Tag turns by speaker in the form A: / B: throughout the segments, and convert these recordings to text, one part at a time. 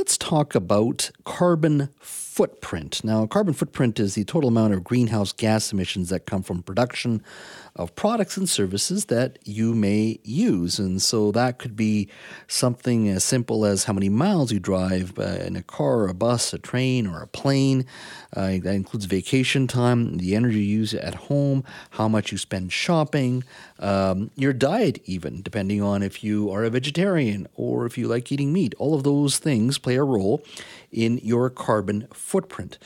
A: Let's talk about carbon footprint. Now, carbon footprint is the total amount of greenhouse gas emissions that come from production of products and services that you may use. And so that could be something as simple as how many miles you drive uh, in a car, a bus, a train, or a plane. Uh, that includes vacation time, the energy you use at home, how much you spend shopping, um, your diet, even, depending on if you are a vegetarian or if you like eating meat. All of those things play a role in your carbon footprint.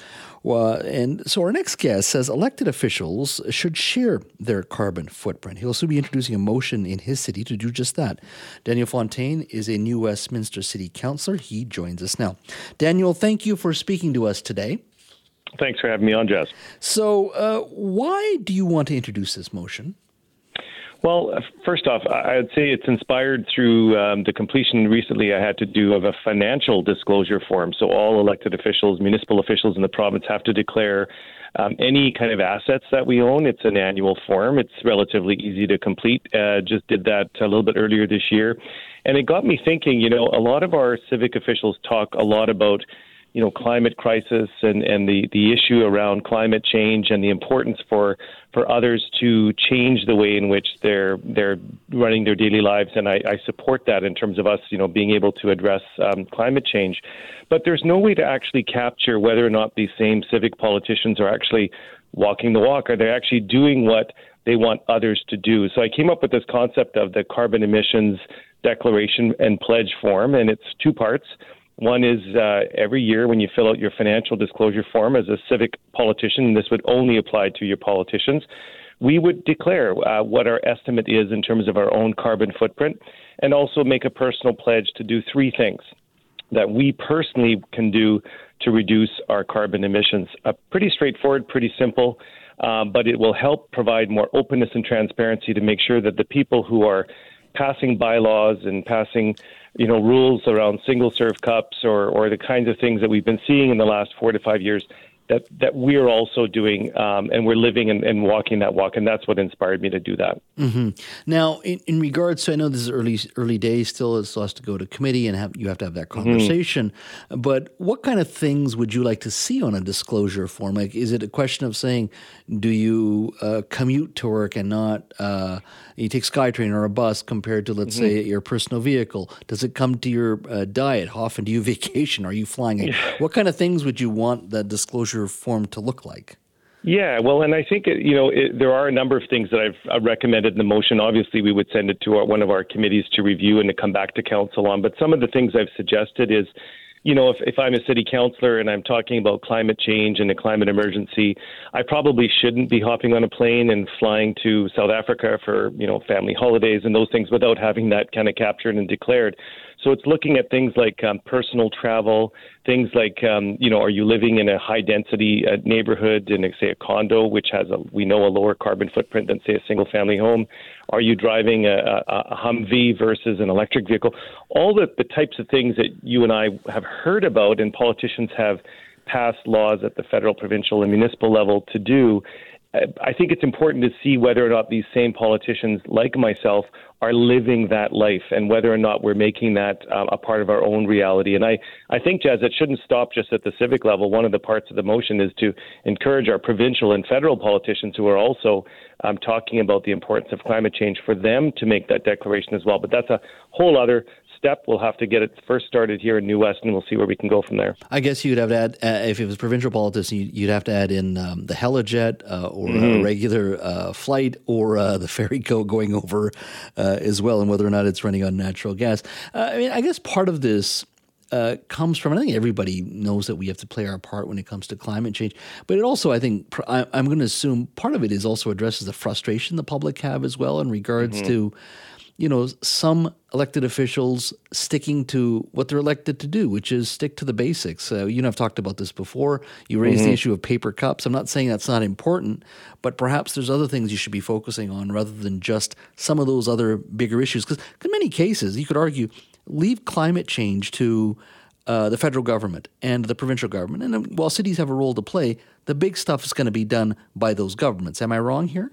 A: Uh, and so our next guest says elected officials should share their carbon footprint. He'll also be introducing a motion in his city to do just that. Daniel Fontaine is a new Westminster City Councillor. He joins us now. Daniel, thank you for speaking to us today.
B: Thanks for having me on, Jas.
A: So, uh, why do you want to introduce this motion?
B: Well, first off, I'd say it's inspired through um, the completion recently I had to do of a financial disclosure form. So all elected officials, municipal officials in the province have to declare um, any kind of assets that we own. It's an annual form. It's relatively easy to complete. Uh, just did that a little bit earlier this year. And it got me thinking, you know, a lot of our civic officials talk a lot about you know climate crisis and and the the issue around climate change and the importance for for others to change the way in which they're they're running their daily lives. And I, I support that in terms of us you know being able to address um, climate change. But there's no way to actually capture whether or not these same civic politicians are actually walking the walk. Are they actually doing what they want others to do? So I came up with this concept of the carbon emissions declaration and pledge form and it's two parts one is uh, every year when you fill out your financial disclosure form as a civic politician, this would only apply to your politicians, we would declare uh, what our estimate is in terms of our own carbon footprint and also make a personal pledge to do three things that we personally can do to reduce our carbon emissions. Pretty straightforward, pretty simple, um, but it will help provide more openness and transparency to make sure that the people who are passing bylaws and passing you know, rules around single serve cups or, or the kinds of things that we've been seeing in the last four to five years that that we're also doing, um, and we're living and, and, walking that walk, and that's what inspired me to do that.
A: Mm-hmm. Now, in, in, regards to, I know this is early early days still; it still has to go to committee, and have, you have to have that mm-hmm. conversation. Mm-hmm. But what kind of things would you like to see on a disclosure form? Like, is it a question of saying, do you uh, commute to work and not uh, you take SkyTrain or a bus compared to, let's mm-hmm. say, your personal vehicle? Does it come to your uh, diet? How often do you vacation? Are you flying? what kind of things would you want that disclosure? Form to look like?
B: Yeah, well, and I think you know it, there are a number of things that I've recommended in the motion. Obviously, we would send it to our, one of our committees to review and to come back to council on. But some of the things I've suggested is, you know, if, if I'm a city councilor and I'm talking about climate change and a climate emergency, I probably shouldn't be hopping on a plane and flying to South Africa for you know family holidays and those things without having that kind of captured and declared. So it's looking at things like um, personal travel, things like um, you know, are you living in a high density uh, neighborhood in, say, a condo, which has a we know a lower carbon footprint than say a single family home? Are you driving a, a, a Humvee versus an electric vehicle? All the, the types of things that you and I have heard about, and politicians have passed laws at the federal, provincial, and municipal level to do. I think it's important to see whether or not these same politicians, like myself, are living that life and whether or not we're making that uh, a part of our own reality. And I, I think, Jas, it shouldn't stop just at the civic level. One of the parts of the motion is to encourage our provincial and federal politicians who are also um, talking about the importance of climate change for them to make that declaration as well. But that's a whole other step. We'll have to get it first started here in New West, and we'll see where we can go from there.
A: I guess you'd have to add, uh, if it was provincial politics, you'd have to add in um, the helijet uh, or mm-hmm. a regular uh, flight or uh, the ferry go going over uh, as well, and whether or not it's running on natural gas. Uh, I mean, I guess part of this. Uh, comes from, I think everybody knows that we have to play our part when it comes to climate change. But it also, I think, I, am going to assume part of it is also addresses the frustration the public have as well in regards mm-hmm. to you know, some elected officials sticking to what they're elected to do, which is stick to the basics. Uh, you and I've talked about this before. You raised mm-hmm. the issue of paper cups. I'm not saying that's not important, but perhaps there's other things you should be focusing on rather than just some of those other bigger issues. Because in many cases, you could argue, leave climate change to uh, the federal government and the provincial government. And while cities have a role to play, the big stuff is going to be done by those governments. Am I wrong here?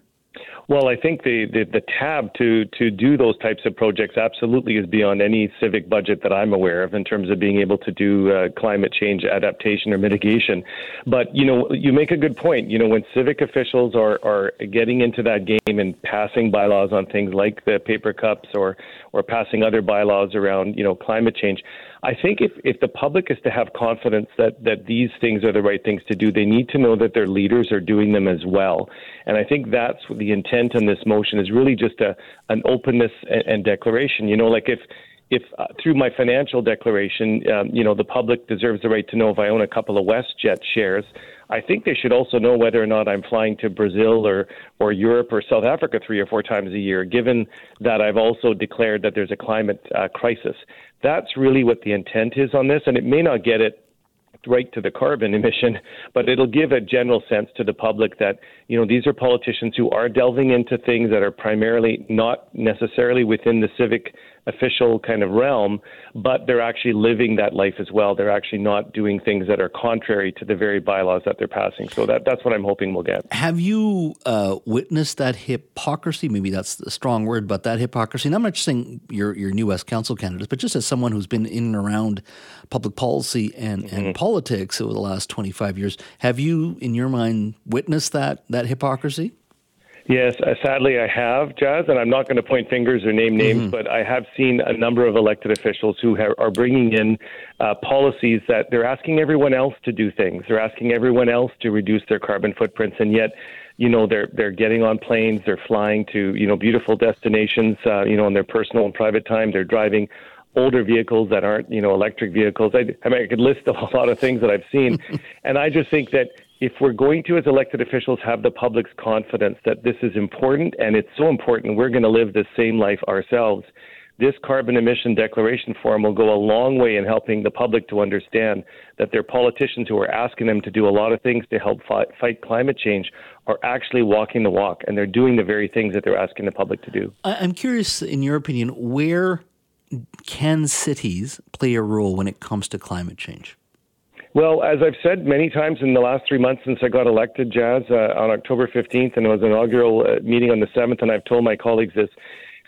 B: Well, I think the, the, the, tab to, to do those types of projects absolutely is beyond any civic budget that I'm aware of in terms of being able to do uh, climate change adaptation or mitigation. But, you know, you make a good point. You know, when civic officials are, are getting into that game and passing bylaws on things like the paper cups or, or passing other bylaws around, you know, climate change, I think if, if the public is to have confidence that, that these things are the right things to do, they need to know that their leaders are doing them as well. And I think that's the intent in this motion is really just a an openness and, and declaration. You know, like if if uh, through my financial declaration, um, you know, the public deserves the right to know if I own a couple of WestJet shares. I think they should also know whether or not I'm flying to Brazil or or Europe or South Africa three or four times a year. Given that I've also declared that there's a climate uh, crisis, that's really what the intent is on this, and it may not get it right to the carbon emission, but it'll give a general sense to the public that you know these are politicians who are delving into things that are primarily not necessarily within the civic official kind of realm, but they're actually living that life as well. They're actually not doing things that are contrary to the very bylaws that they're passing. So that that's what I'm hoping we'll get.
A: Have you uh, witnessed that hypocrisy? Maybe that's a strong word, but that hypocrisy. And I'm not just saying your your new West Council candidates, but just as someone who's been in and around public policy and, mm-hmm. and politics over the last 25 years, have you, in your mind, witnessed that that hypocrisy?
B: Yes, uh, sadly I have, Jas, and I'm not going to point fingers or name names, mm-hmm. but I have seen a number of elected officials who ha- are bringing in uh, policies that they're asking everyone else to do things. They're asking everyone else to reduce their carbon footprints, and yet, you know, they're they're getting on planes, they're flying to you know beautiful destinations, uh, you know, in their personal and private time. They're driving older vehicles that aren't, you know, electric vehicles. I, I mean, I could list a lot of things that I've seen, and I just think that if we're going to, as elected officials, have the public's confidence that this is important and it's so important, we're going to live the same life ourselves. This carbon emission declaration form will go a long way in helping the public to understand that their politicians who are asking them to do a lot of things to help fight, fight climate change are actually walking the walk and they're doing the very things that they're asking the public to do.
A: I'm curious, in your opinion, where can cities play a role when it comes to climate change?
B: Well, as I've said many times in the last three months since I got elected, Jas, uh, on October 15th, and it was an inaugural uh, meeting on the 7th, and I've told my colleagues this.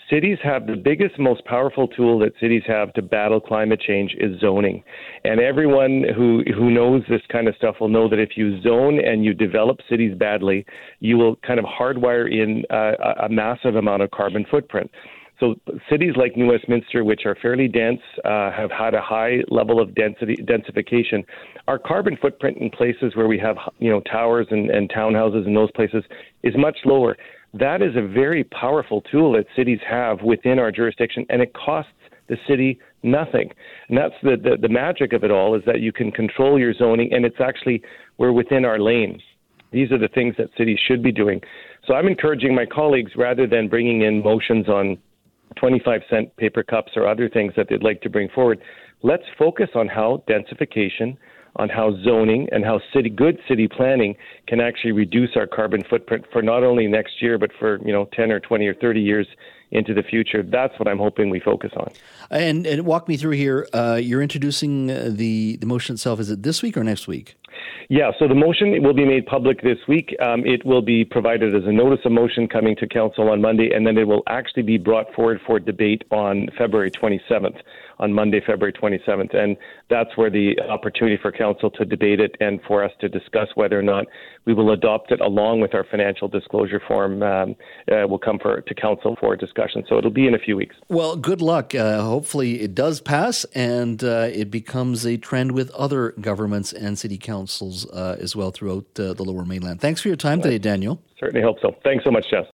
B: Cities have the biggest, most powerful tool that cities have to battle climate change is zoning. And everyone who, who knows this kind of stuff will know that if you zone and you develop cities badly, you will kind of hardwire in uh, a massive amount of carbon footprint. So cities like New Westminster, which are fairly dense, uh, have had a high level of density densification. Our carbon footprint in places where we have you know towers and, and townhouses in those places is much lower. That is a very powerful tool that cities have within our jurisdiction, and it costs the city nothing. And that's the, the, the magic of it all is that you can control your zoning, and it's actually we're within our lanes. These are the things that cities should be doing. So I'm encouraging my colleagues rather than bringing in motions on 25 cent paper cups or other things that they'd like to bring forward. Let's focus on how densification, on how zoning, and how city good city planning can actually reduce our carbon footprint for not only next year but for you know 10 or 20 or 30 years into the future. That's what I'm hoping we focus on.
A: And, and walk me through here. Uh, you're introducing uh, the the motion itself. Is it this week or next week?
B: Yeah, so the motion will be made public this week. Um, it will be provided as a notice of motion coming to council on Monday, and then it will actually be brought forward for debate on February 27th, on Monday, February 27th. And that's where the opportunity for council to debate it and for us to discuss whether or not we will adopt it along with our financial disclosure form um, uh, will come for, to council for discussion. So it'll be in a few weeks.
A: Well, good luck. Uh, hopefully it does pass and uh, it becomes a trend with other governments and city councils uh, as well throughout uh, the lower mainland. Thanks for your time today, Daniel.
B: Certainly hope so. Thanks so much, Jas.